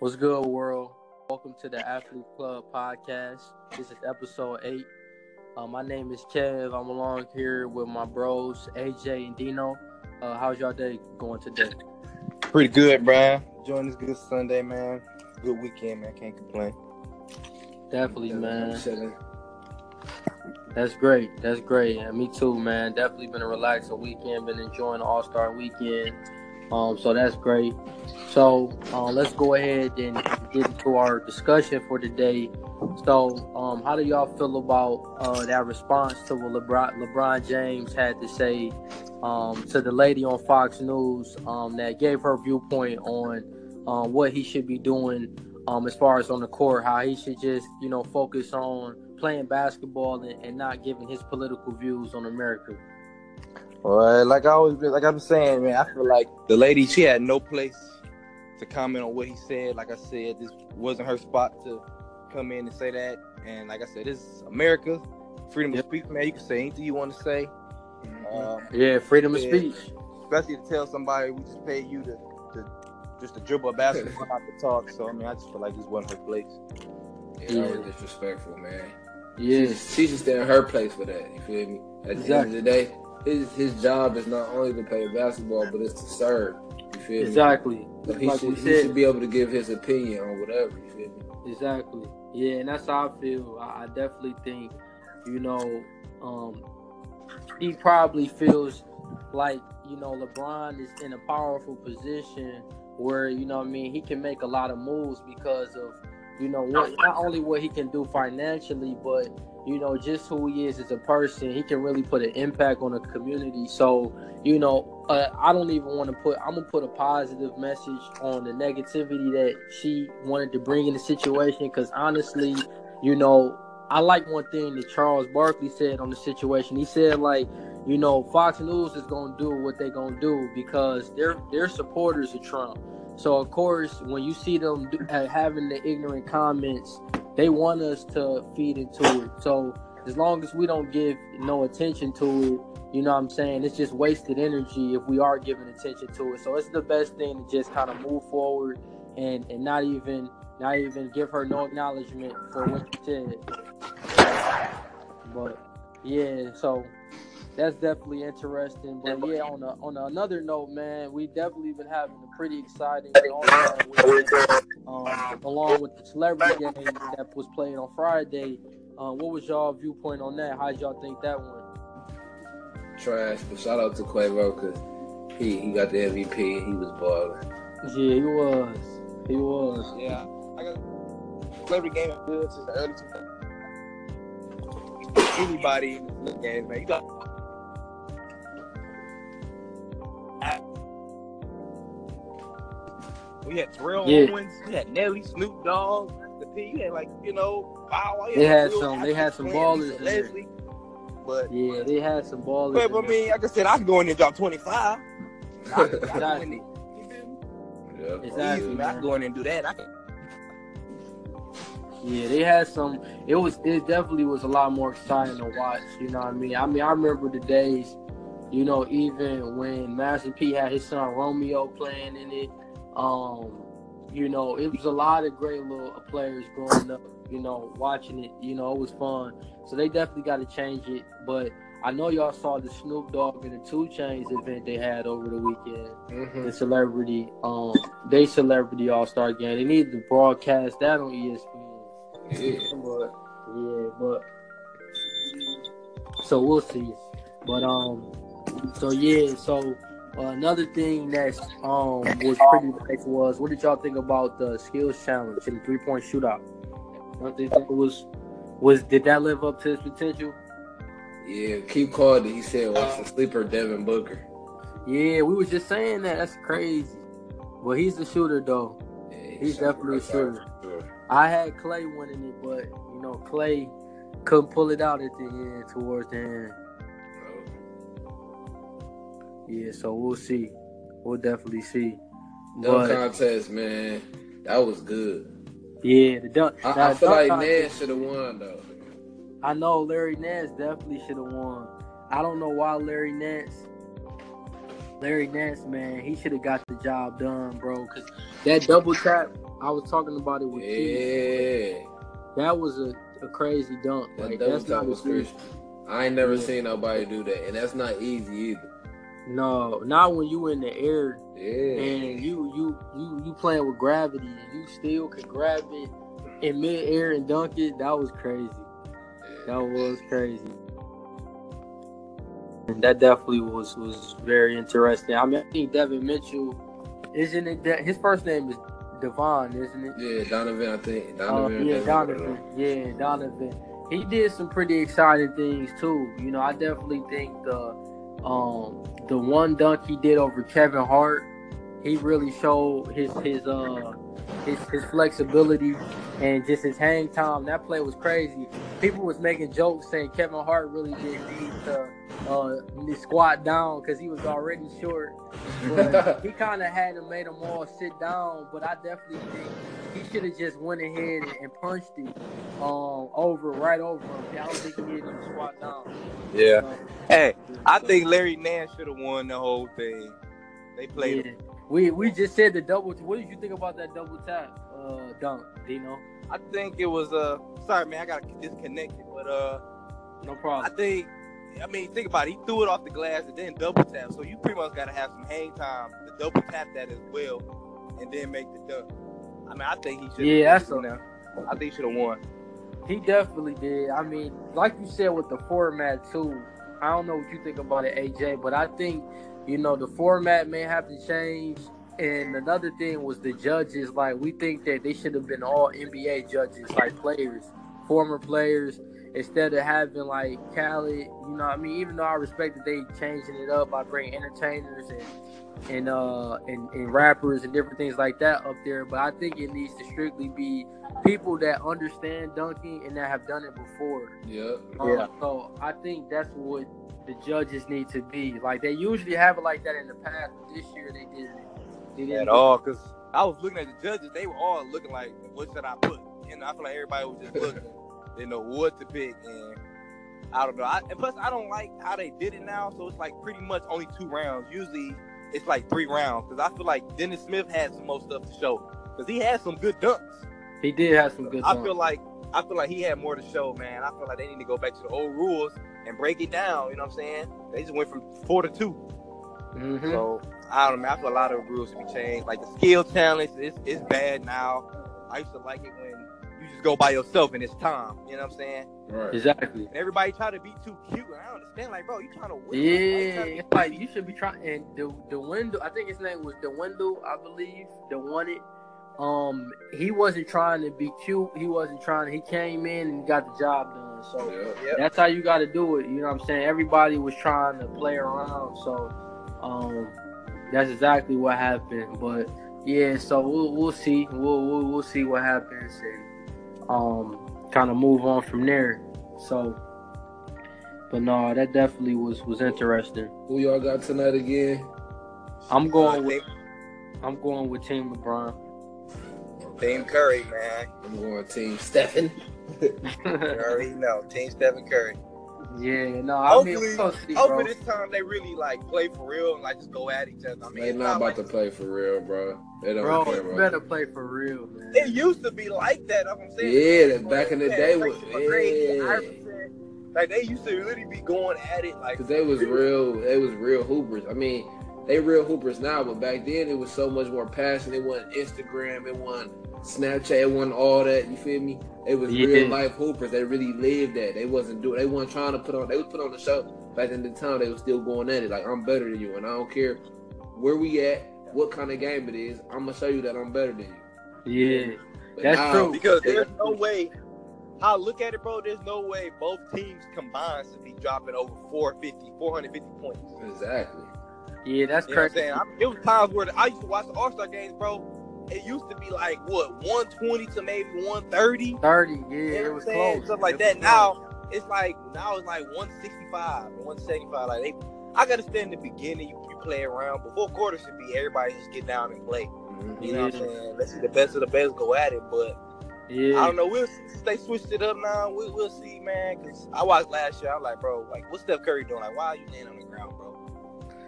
What's good, world? Welcome to the Athlete Club podcast. This is episode eight. Uh, my name is Kev. I'm along here with my bros AJ and Dino. Uh, how's y'all day going today? Pretty good, Brian. Enjoying this good Sunday, man. Good weekend, man. Can't complain. Definitely, man. That's great. That's great. And me too, man. Definitely been a relaxing weekend. Been enjoying All Star weekend. Um, so that's great. So uh, let's go ahead and get into our discussion for today. So, um, how do y'all feel about uh, that response to what LeBron, LeBron James had to say um, to the lady on Fox News um, that gave her viewpoint on um, what he should be doing um, as far as on the court, how he should just, you know, focus on playing basketball and, and not giving his political views on America? Well, like I always, like I'm saying, man, I feel like the lady she had no place to comment on what he said. Like I said, this wasn't her spot to come in and say that. And like I said, this is America, freedom yep. of speech, man. You can say anything you want to say. Mm-hmm. Um, yeah, freedom of speech. Especially to tell somebody we just paid you to, to just to dribble a basketball, not to talk. So I mean, I just feel like this wasn't her place. Yeah, yeah. that was disrespectful, man. Yeah, she, she should stay in her place for that. You feel me? At exactly. the end of the day, his his job is not only to play basketball, but it's to serve. You feel exactly. me? Exactly. So he like should he should be able to give his opinion on whatever. You feel me? Exactly. Yeah, and that's how I feel. I, I definitely think, you know, um, he probably feels like you know LeBron is in a powerful position where you know I mean he can make a lot of moves because of you know what not only what he can do financially, but you know, just who he is as a person. He can really put an impact on the community. So, you know, uh, I don't even want to put, I'm to put a positive message on the negativity that she wanted to bring in the situation. Because honestly, you know, I like one thing that Charles Barkley said on the situation. He said, like, you know, Fox News is to do what they're to do because they're, they're supporters of Trump. So, of course, when you see them do, uh, having the ignorant comments, they want us to feed into it. So as long as we don't give no attention to it, you know what I'm saying? It's just wasted energy if we are giving attention to it. So it's the best thing to just kind of move forward and, and not even not even give her no acknowledgement for what she said. But yeah, so that's definitely interesting. But yeah, on a, on another note, man, we definitely been having a pretty exciting um, along with the celebrity game that was played on Friday. Um, what was y'all viewpoint on that? How did y'all think that went? Trash, but shout out to Quavo because he, he got the MVP. He was balling. Yeah, he was. He was. Yeah, I got celebrity game good since the early 2000s. Anybody in the game, man, you got We had Terrell yeah. Owens, we had Nelly, Snoop Dogg, the P. You had like you know, wow. They had some. They had some ballers. Leslie, but yeah, they had some ballers. But, but I mean, like I said, I can go in and drop twenty five. exactly. Yeah, exactly. I can go in and do that. I can. Yeah, they had some. It was. It definitely was a lot more exciting to watch. You know what I mean? I mean, I remember the days. You know, even when Master P had his son Romeo playing in it, um, you know, it was a lot of great little players growing up. You know, watching it. You know, it was fun. So they definitely got to change it. But I know y'all saw the Snoop Dogg and the 2 Chainz event they had over the weekend. Mm-hmm. The celebrity, um, they celebrity All Star game. They need to broadcast that on ESPN. Yeah, but yeah, but so we'll see. But um, so yeah, so uh, another thing that um was pretty nice was what did y'all think about the skills challenge and the three point shootout? Don't think it was was did that live up to its potential? Yeah, keep calling. He said was the sleeper Devin Booker. Yeah, we were just saying that. That's crazy. Well, he's a shooter though. Yeah, he's, he's definitely a shooter. Sure. I had Klay winning it, but you know Klay couldn't pull it out at the end towards the end. Yeah, so we'll see. We'll definitely see. No but, contest, man. That was good. Yeah, the dunk. I, I feel like Nance should have won though. I know Larry Nance definitely should have won. I don't know why Larry Nance Larry Nance, man, he should have got the job done, bro. Cause that double tap, I was talking about it with yeah. That was a, a crazy dunk. That like, double that's tap was crazy. I ain't never Yeah. seen nobody do that, and that's not easy either. No, not when you in the air Yeah. and you you you you playing with gravity and you still can grab it in mid air and dunk it. That was crazy. That was crazy. And that definitely was was very interesting. I mean, I think Devin Mitchell, isn't it? That his first name is Devon, isn't it? Yeah, Donovan, I think. Uh, Donovan. yeah, what I Donovan. Yeah, Donovan. He did some pretty exciting things too. You know, I definitely think the um the one dunk he did over Kevin Hart, he really showed his his uh his his flexibility and just his hang time. That play was crazy. People was making jokes saying Kevin Hart really didn't need to uh squat down because he was already short. But he kind of had to made them all sit down. But I definitely think he should have just went ahead and, punched it um over right over him. I don't think he needed squat down. Yeah. So, Hey, I think Larry Nance should have won the whole thing. They played. yeah. We we just said the double. What did you think about that double tap uh dunk, Dino? I think it was uh sorry man, I got disconnected, but uh No problem. I think I mean think about it, he threw it off the glass and then double tap. So you pretty much gotta have some hang time to double tap that as well and then make the dunk. I mean I think he should Yeah, that's now. I think he should have won. He definitely did. I mean, like you said with the format too. I don't know what you think about it, AJ, but I think you know the format may have to change. And another thing was the judges. Like we think that they should have been all NBA judges, like players, former players, instead of having like Khaled. You know, what I mean, even though I respect that they changing it up by bringing entertainers and and uh and, and rappers and different things like that up there, but I think it needs to strictly be people that understand dunking and that have done it before. Yep. Um, Yeah. So I think that's what the judges need to be. Like they usually have it like that in the past, but this year they didn't. They didn't At all, because I was looking at the judges, they were all looking like, what should I put? And I feel like everybody was just looking. They know what to pick and I don't know. I, and plus, I don't like how they did it now. So it's like pretty much only two rounds. Usually, it's like three rounds because I feel like Dennis Smith had some more stuff to show because he had some good dunks. He did have some good. I dunks. feel like I feel like he had more to show, man. I feel like they need to go back to the old rules and break it down. You know what I'm saying? They just went from four to 2 Mhm. So I don't know. I feel a lot of rules to be changed. Like the skill challenge, it's, it's bad now. I used to like it when just go by yourself and it's time. You know what I'm saying? Right. exactly. And everybody try to be too cute. And I don't understand. Like, bro, you trying to win? Yeah, trying to like you should be trying. And the the window, I think his name was the window, I believe, the won it. Um, he wasn't trying to be cute. He wasn't trying. He came in and got the job done. So Yep. Yep. that's how you got to do it. You know what I'm saying? Everybody was trying to play around. So, um, that's exactly what happened. But yeah, so we'll we'll see. We'll we'll, we'll see what happens and um, kind of move on from there. So. But no, that definitely was was interesting. Who y'all got tonight again? I'm I going with think I'm going with Team LeBron. Team Curry, man. I'm going Team Stephen. You already know. Team Stephen Curry. Yeah, no, I Hopefully- mean, we'll see, Hopefully this time they really like play for real and like just go at each other. I mean, They it's not not about like to play for real, bro. They don't Bro, care you about better play for real, man. It used to be like that. I'm saying. Yeah, that back in the day was- McGrady, yeah. Like they used to really be going at it like Cause they was real, they was real hoopers. I mean, they real hoopers now, but back then it was so much more passion. It wasn't Instagram, it wasn't Snapchat, it wasn't all that. You feel me? It was Yeah. real life hoopers. They really lived that. They wasn't doing. They weren't trying to put on. They was put on the show. Back in the time, they was still going at it. Like I'm better than you, and I don't care where we at, what kind of game it is. I'm gonna show you that I'm better than you. Yeah, But That's now- true. because there's no way. How I look at it, bro. There's no way both teams combined should be dropping over 450, 450 points. Exactly. yeah, that's You know what I'm saying? I, it was times where I used to watch the All Star games, bro. It used to be like what 120 to maybe 130. Thirty, yeah, You know it was saying? close. Stuff like that. was Now it's like now it's like 165 or 175. Like they, I gotta stand in the beginning. You, you play around before quarter should be everybody just get down and play. Mhm. You know what I'm saying? Let's see the best of the best go at it. But. Yeah, I don't know. We'll since they switched it up now. We, we'll see, man. Cause I watched last year. I'm like, bro, like what's Steph Curry doing? Like, why are you laying on the ground, bro?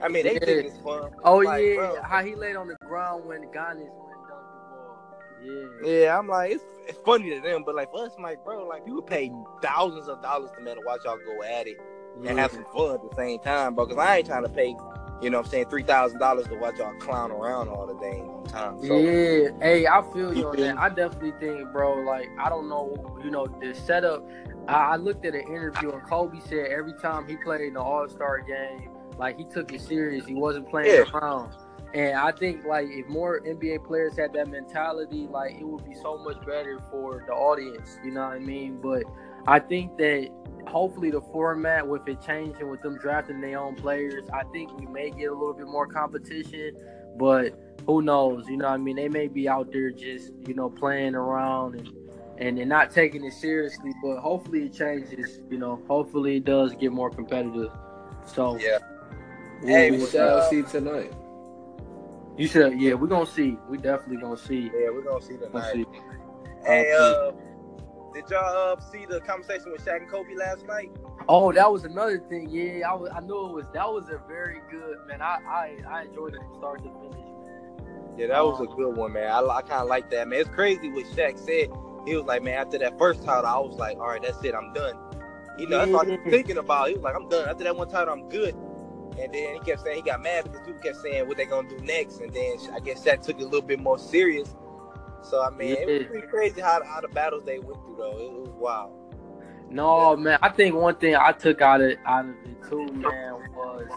I mean, they Yeah. think it's fun. Oh Like, yeah, bro. how he laid on the ground when Giannis went Yeah. Yeah, I'm like, it's, it's funny to them, but like for us, I'm like, bro, like people pay thousands of dollars to man to watch y'all go at it and have some fun at the same time, bro. Because I ain't trying to pay, you know, what I'm saying three thousand dollars to watch y'all clown around all the dang time. So yeah, hey, I feel you on that. I definitely think, bro. Like, I don't know, you know, the setup. I, I looked at an interview and Kobe said every time he played in the All Star game, like he took it serious. He wasn't playing Yeah. around. And I think like if more NBA players had that mentality, like it would be so much better for the audience. You know what I mean? But I think that hopefully the format with it changing with them drafting their own players, I think we may get a little bit more competition. But who knows? You know what I mean? They may be out there just, you know, playing around and and, and not taking it seriously, but hopefully it changes, you know, hopefully it does get more competitive. So yeah, we- Hey, we shall see tonight. You said yeah, we're gonna see. We definitely gonna see. yeah, we're gonna see tonight. see. Hey, uh, did y'all uh, see the conversation with Shaq and Kobe last night? Oh, that was another thing. Yeah, I was, I knew it was that was a very good man. I I, I enjoyed it from start to finish, man. Yeah, that was a Um, good one, man. I, I kind of like that, man. It's crazy what Shaq said. He was like, man, after that first title, I was like, all right, that's it, I'm done. You know, that's what I was thinking about. He was like, I'm done. After that one title, I'm good. And then he kept saying he got mad because people kept saying what they gonna do next. And then I guess Shaq took it a little bit more serious. So I mean, it was pretty crazy how, how the battles they went through, though. It was wild. No, man. I think one thing I took out of out of it too, man, was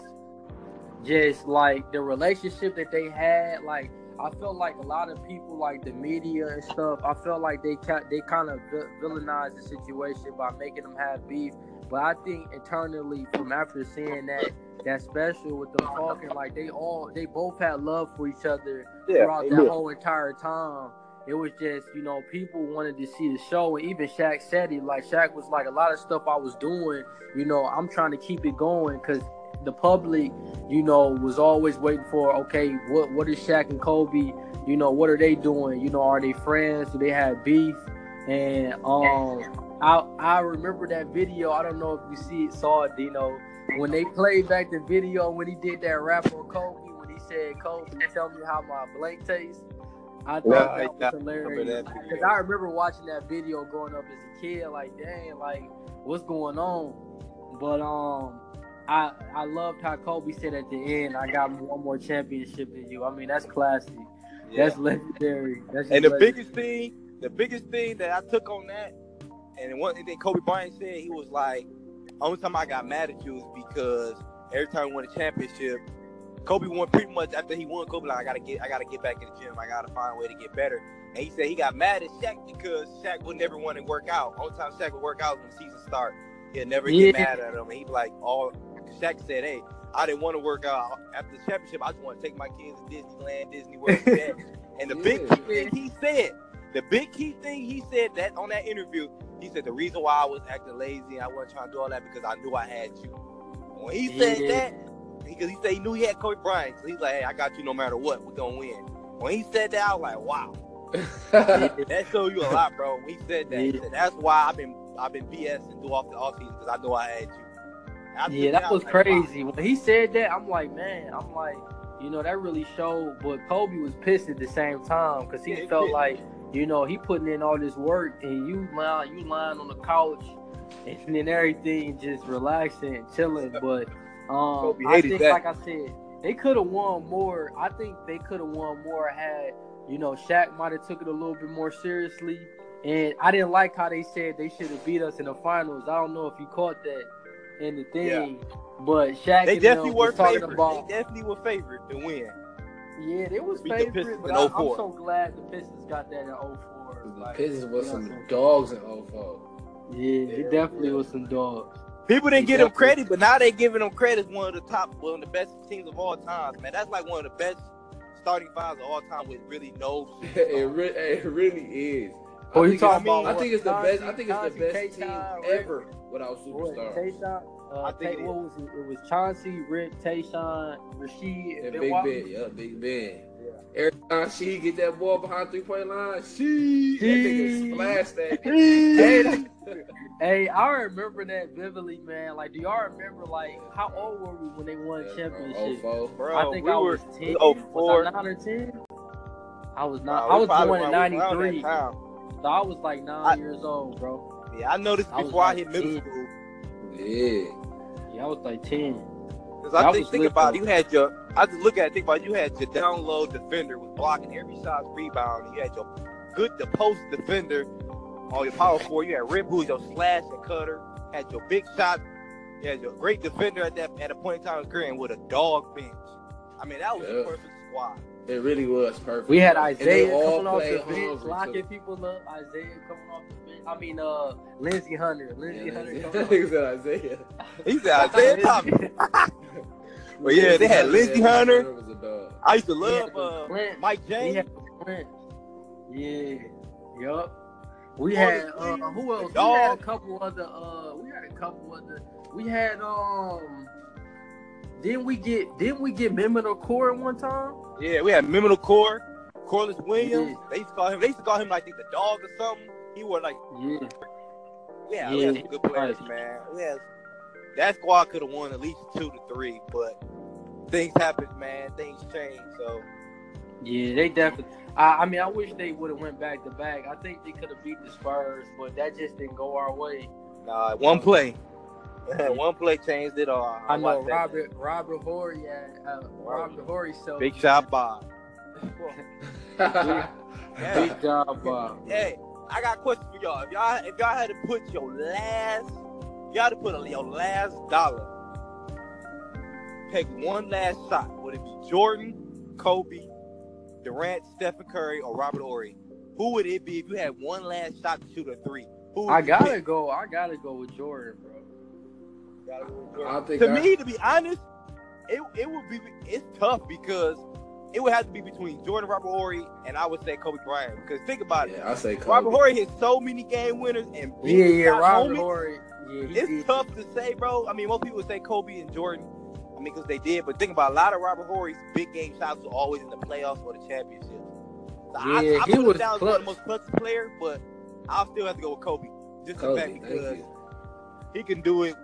just like the relationship that they had. Like I felt like a lot of people, like the media and stuff, I felt like they they kind of vi- villainized the situation by making them have beef. But I think internally, from after seeing that that special with them talking, like they all they both had love for each other throughout that whole entire time. It was just, you know, people wanted to see the show, and even Shaq said it. Like Shaq was like, a lot of stuff I was doing, you know, I'm trying to keep it going because the public, you know, was always waiting for, okay, what what is Shaq and Kobe, you know, what are they doing? You know, are they friends? Do they have beef? And um, I I remember that video. I don't know if you see it, saw it, Dino, when they played back the video when he did that rap on Kobe when he said, "Kobe, tell me how my blank tastes." I thought Yeah, that was hilarious because I remember watching that video growing up as a kid. Like, dang, like what's going on? But um, I I loved how Kobe said at the end, "I got one more championship than you." I mean, that's classy. Yeah. That's legendary. That's And the just biggest thing, the biggest thing that I took on that, and one thing Kobe Bryant said, he was like, only time I got mad at you is because every time we won a championship, Kobe won pretty much after he won. Kobe like, I gotta get, I gotta get back in the gym. I gotta find a way to get better. And he said he got mad at Shaq because Shaq would never want to work out. Only time Shaq would work out when the season start. He'll never get Yeah. mad at him. And he'd be like, all Shaq said, hey. I didn't want to work out after the championship. I just want to take my kids to Disneyland, Disney World. and the big Yeah. key thing he said, the big key thing he said that on that interview, he said the reason why I was acting lazy I wasn't trying to do all that because I knew I had you. When he said Yeah. that, because he said he knew he had Kobe Bryant, so he's like, "Hey, I got you no matter what. We're gonna win." When he said that, I was like, "Wow, that showed you a lot, bro." When he said that, he said, "That's why I've been I've been BSing through off the offseason because I knew I had you." Yeah, took that I was like, wow. crazy. When he said that, I'm like, man, I'm like, you know, that really showed. But Kobe was pissed at the same time because he Yeah, felt like, you know, he putting in all this work and you lying, you lying on the couch and then everything just relaxing and chilling. But um, I think, that. like I said, they could have won more. I think they could have won more had you know Shaq might have took it a little bit more seriously. And I didn't like how they said they should have beat us in the finals. I don't know if you caught that in the thing, but Shaq They definitely were was talking favored. about. They definitely were favored to win. Yeah, they was Beat favorite, Pistons but in I, I'm oh so glad the Pistons got that in 04. The Like, Pistons was you know some dogs in 04. saying? Yeah, it definitely was some dogs. People didn't He give them credit, but now they giving them credit as one of the top, one of the best teams of all time, man. That's like one of the best starting fives of all time with really no. it, re- it really is. Oh, I you think talking about I think it's the best. I think it's the Chauncey, best K-Town, team ever without What, superstars. Tayshaun? Uh, I think Tay- it what was it? It was Chauncey, Rip, Tayshaun, Rasheed, and And Big Ben, yeah, Big Ben. Every time she get that ball behind three point line, she that nigga splash that. hey, hey, I remember that vividly, man. Like, do y'all remember like how old were we when they won Yeah, championship? bro, Bro, I think we I were was ten. oh, Was four. I nine or ten? I was not. Nah, I was probably born in around- around that '93, so I was like nine I- years old, bro. Yeah, I noticed before I like hit middle school. Yeah. Yeah, I was like ten. Because That I think, think about it, you had your, I just look at it, think about it, you had your down low defender was blocking every shot rebound. You had your good the post defender on your power forward. You had Rip, who was your slash and cutter. Had your big shot. You had your great defender at that at a point in time in his career and with a dog bench. I mean, that was Yeah. the perfect squad. It really was perfect. We had Isaiah all coming off the bench, locking too. people up. Isaiah coming off the bench. I mean, uh, Lindsey Hunter. Lindsey Yeah, Hunter. Isaiah. coming off- Nigga said Isaiah. He said Isaiah Thomas. But yeah, they had Lindsey Hunter. was a. I used to love uh, Clint. Mike He James. had Clint. Yeah. Yup. We Morgan had uh, who else? the We had a couple other. Uh, we had a couple other. We had um. Didn't we get? Didn't we get Mehmet Okur one time? Yeah, we had Mimino Core, Corliss Williamson. Yeah. They used to call him. They used to call him like the dog or something. He wore like Yeah. Yeah, we had some good players, right. man. We had, that squad could have won at least two to three, but things happen, man. Things change. So Yeah, they definitely. I, I mean, I wish they would have went back to back. I think they could have beat the Spurs, but that just didn't go our way. nah, one play, one play changed it all. I know watched that. Robert Robert Horry, yeah, uh, Robert Horry. So Big shot, Bob. yeah. big job, Bob. Hey, I got a question for y'all. If y'all, if y'all had to put your last, y'all had to put your last dollar, take one last shot. Would it be Jordan, Kobe, Durant, Stephen Curry, or Robert Horry? Who would it be if you had one last shot to shoot a three? Who I gotta pick? go. I gotta go with Jordan, bro. I think to I- me, to be honest, it it would be it's tough because it would have to be between Jordan Robert Horry and I would say Kobe Bryant. Because think about it, I say Kobe. Robert Horry hit so many game winners and Yeah, yeah, Robert. Horry. Yeah, It's did. tough to say, bro. I mean, most people would say Kobe and Jordan. I mean, because they did. But think about a lot of Robert Horry's big game shots were always in the playoffs or the championship. So I, Yeah, I he put was down clutch. the most clutch player, but I'll still have to go with Kobe. Just the fact because he can do it,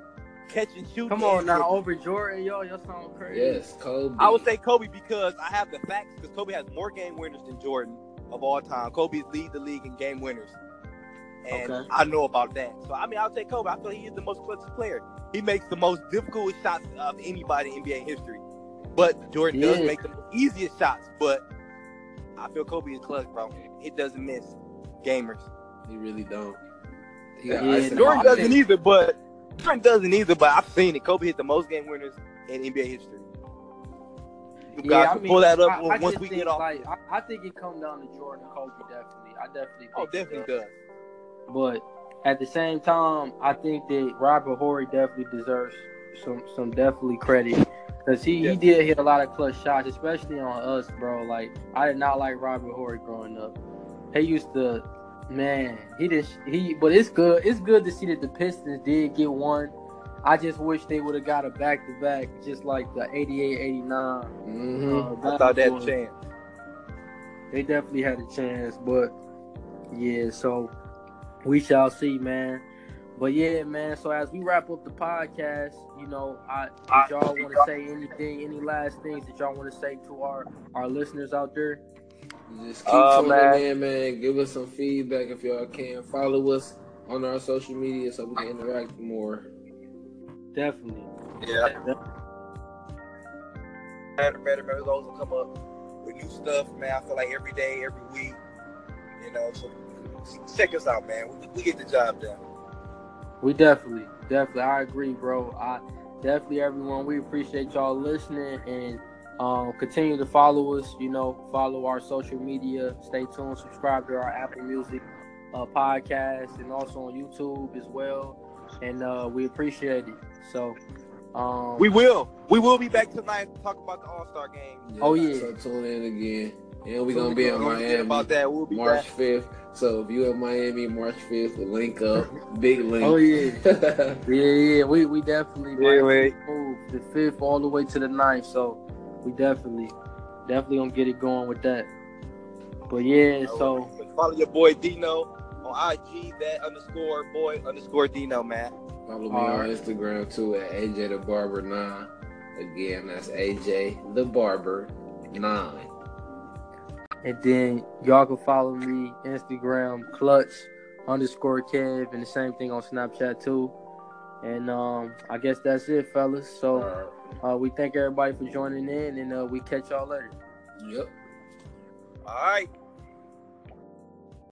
catch and shoot. Come on now, over Jordan, yo, y'all sound crazy. Yes, Kobe. I would say Kobe because I have the facts because Kobe has more game winners than Jordan of all time. Kobe leads the league in game winners. And Okay. I know about that. So I mean I'll take Kobe. I feel he is the most clutch player. He makes the most difficult shots of anybody in NBA history. But Jordan does make the easiest shots. But I feel Kobe is clutch, bro. He doesn't miss gamers. He really don't. He Yeah, ice no, Jordan doesn't either, but Jordan doesn't either, but I've seen it. Kobe hit the most game winners in NBA history. You guys I can mean, pull that up I, I once we think, get off. Like, I, think it come down to Jordan, Kobe, definitely. I definitely. Oh, think oh, it definitely does. does. But at the same time, I think that Robert Horry definitely deserves some some definitely credit because he, Yeah. he did hit a lot of clutch shots, especially on us, bro. Like I did not like Robert Horry growing up. He used to, man, he just he. But it's good. It's good to see that the Pistons did get one. I just wish they would have got a back to back, just like the 88, 89. Mm-hmm. uh, I thought they had a chance. They definitely had a chance, but yeah, so we shall see, man. But yeah, man. So as we wrap up the podcast, you know, I did y'all want to say anything, any last things that y'all want to say to our our listeners out there? Just keep Uh, tuning man. in, man. Give us some feedback if y'all can. Follow us on our social media so we can interact more. Definitely. Yeah. Man, the better members always will come up with new stuff, man. I feel like every day, every week, you know. So check us out, man. We, we get the job done. We definitely, definitely. I agree, bro. I definitely everyone. We appreciate y'all listening and um, continue to follow us. You know, follow our social media. Stay tuned. Subscribe to our Apple Music uh, podcast and also on YouTube as well. And uh, we appreciate it. So, um, We will. We will be back tonight to talk about the All Star game. Oh, yeah. So tune in again. And we're So gonna be in Miami about that. We'll be March back. fifth. So if you in Miami March fifth, we'll link up. Big link. oh yeah, yeah, yeah. We we definitely Yeah, might move the fifth all the way to the ninth. So we definitely, definitely gonna get it going with that. But yeah, so follow your boy Dino on IG that underscore boy underscore Dino man. Follow me on Instagram too at AJ the Barber Nine. Again, that's AJ the Barber Nine. And then y'all can follow me Instagram clutch underscore Kev and the same thing on Snapchat too. And um, I guess that's it, fellas. So uh, we thank everybody for joining in, and uh, we catch y'all later. Yep. All right.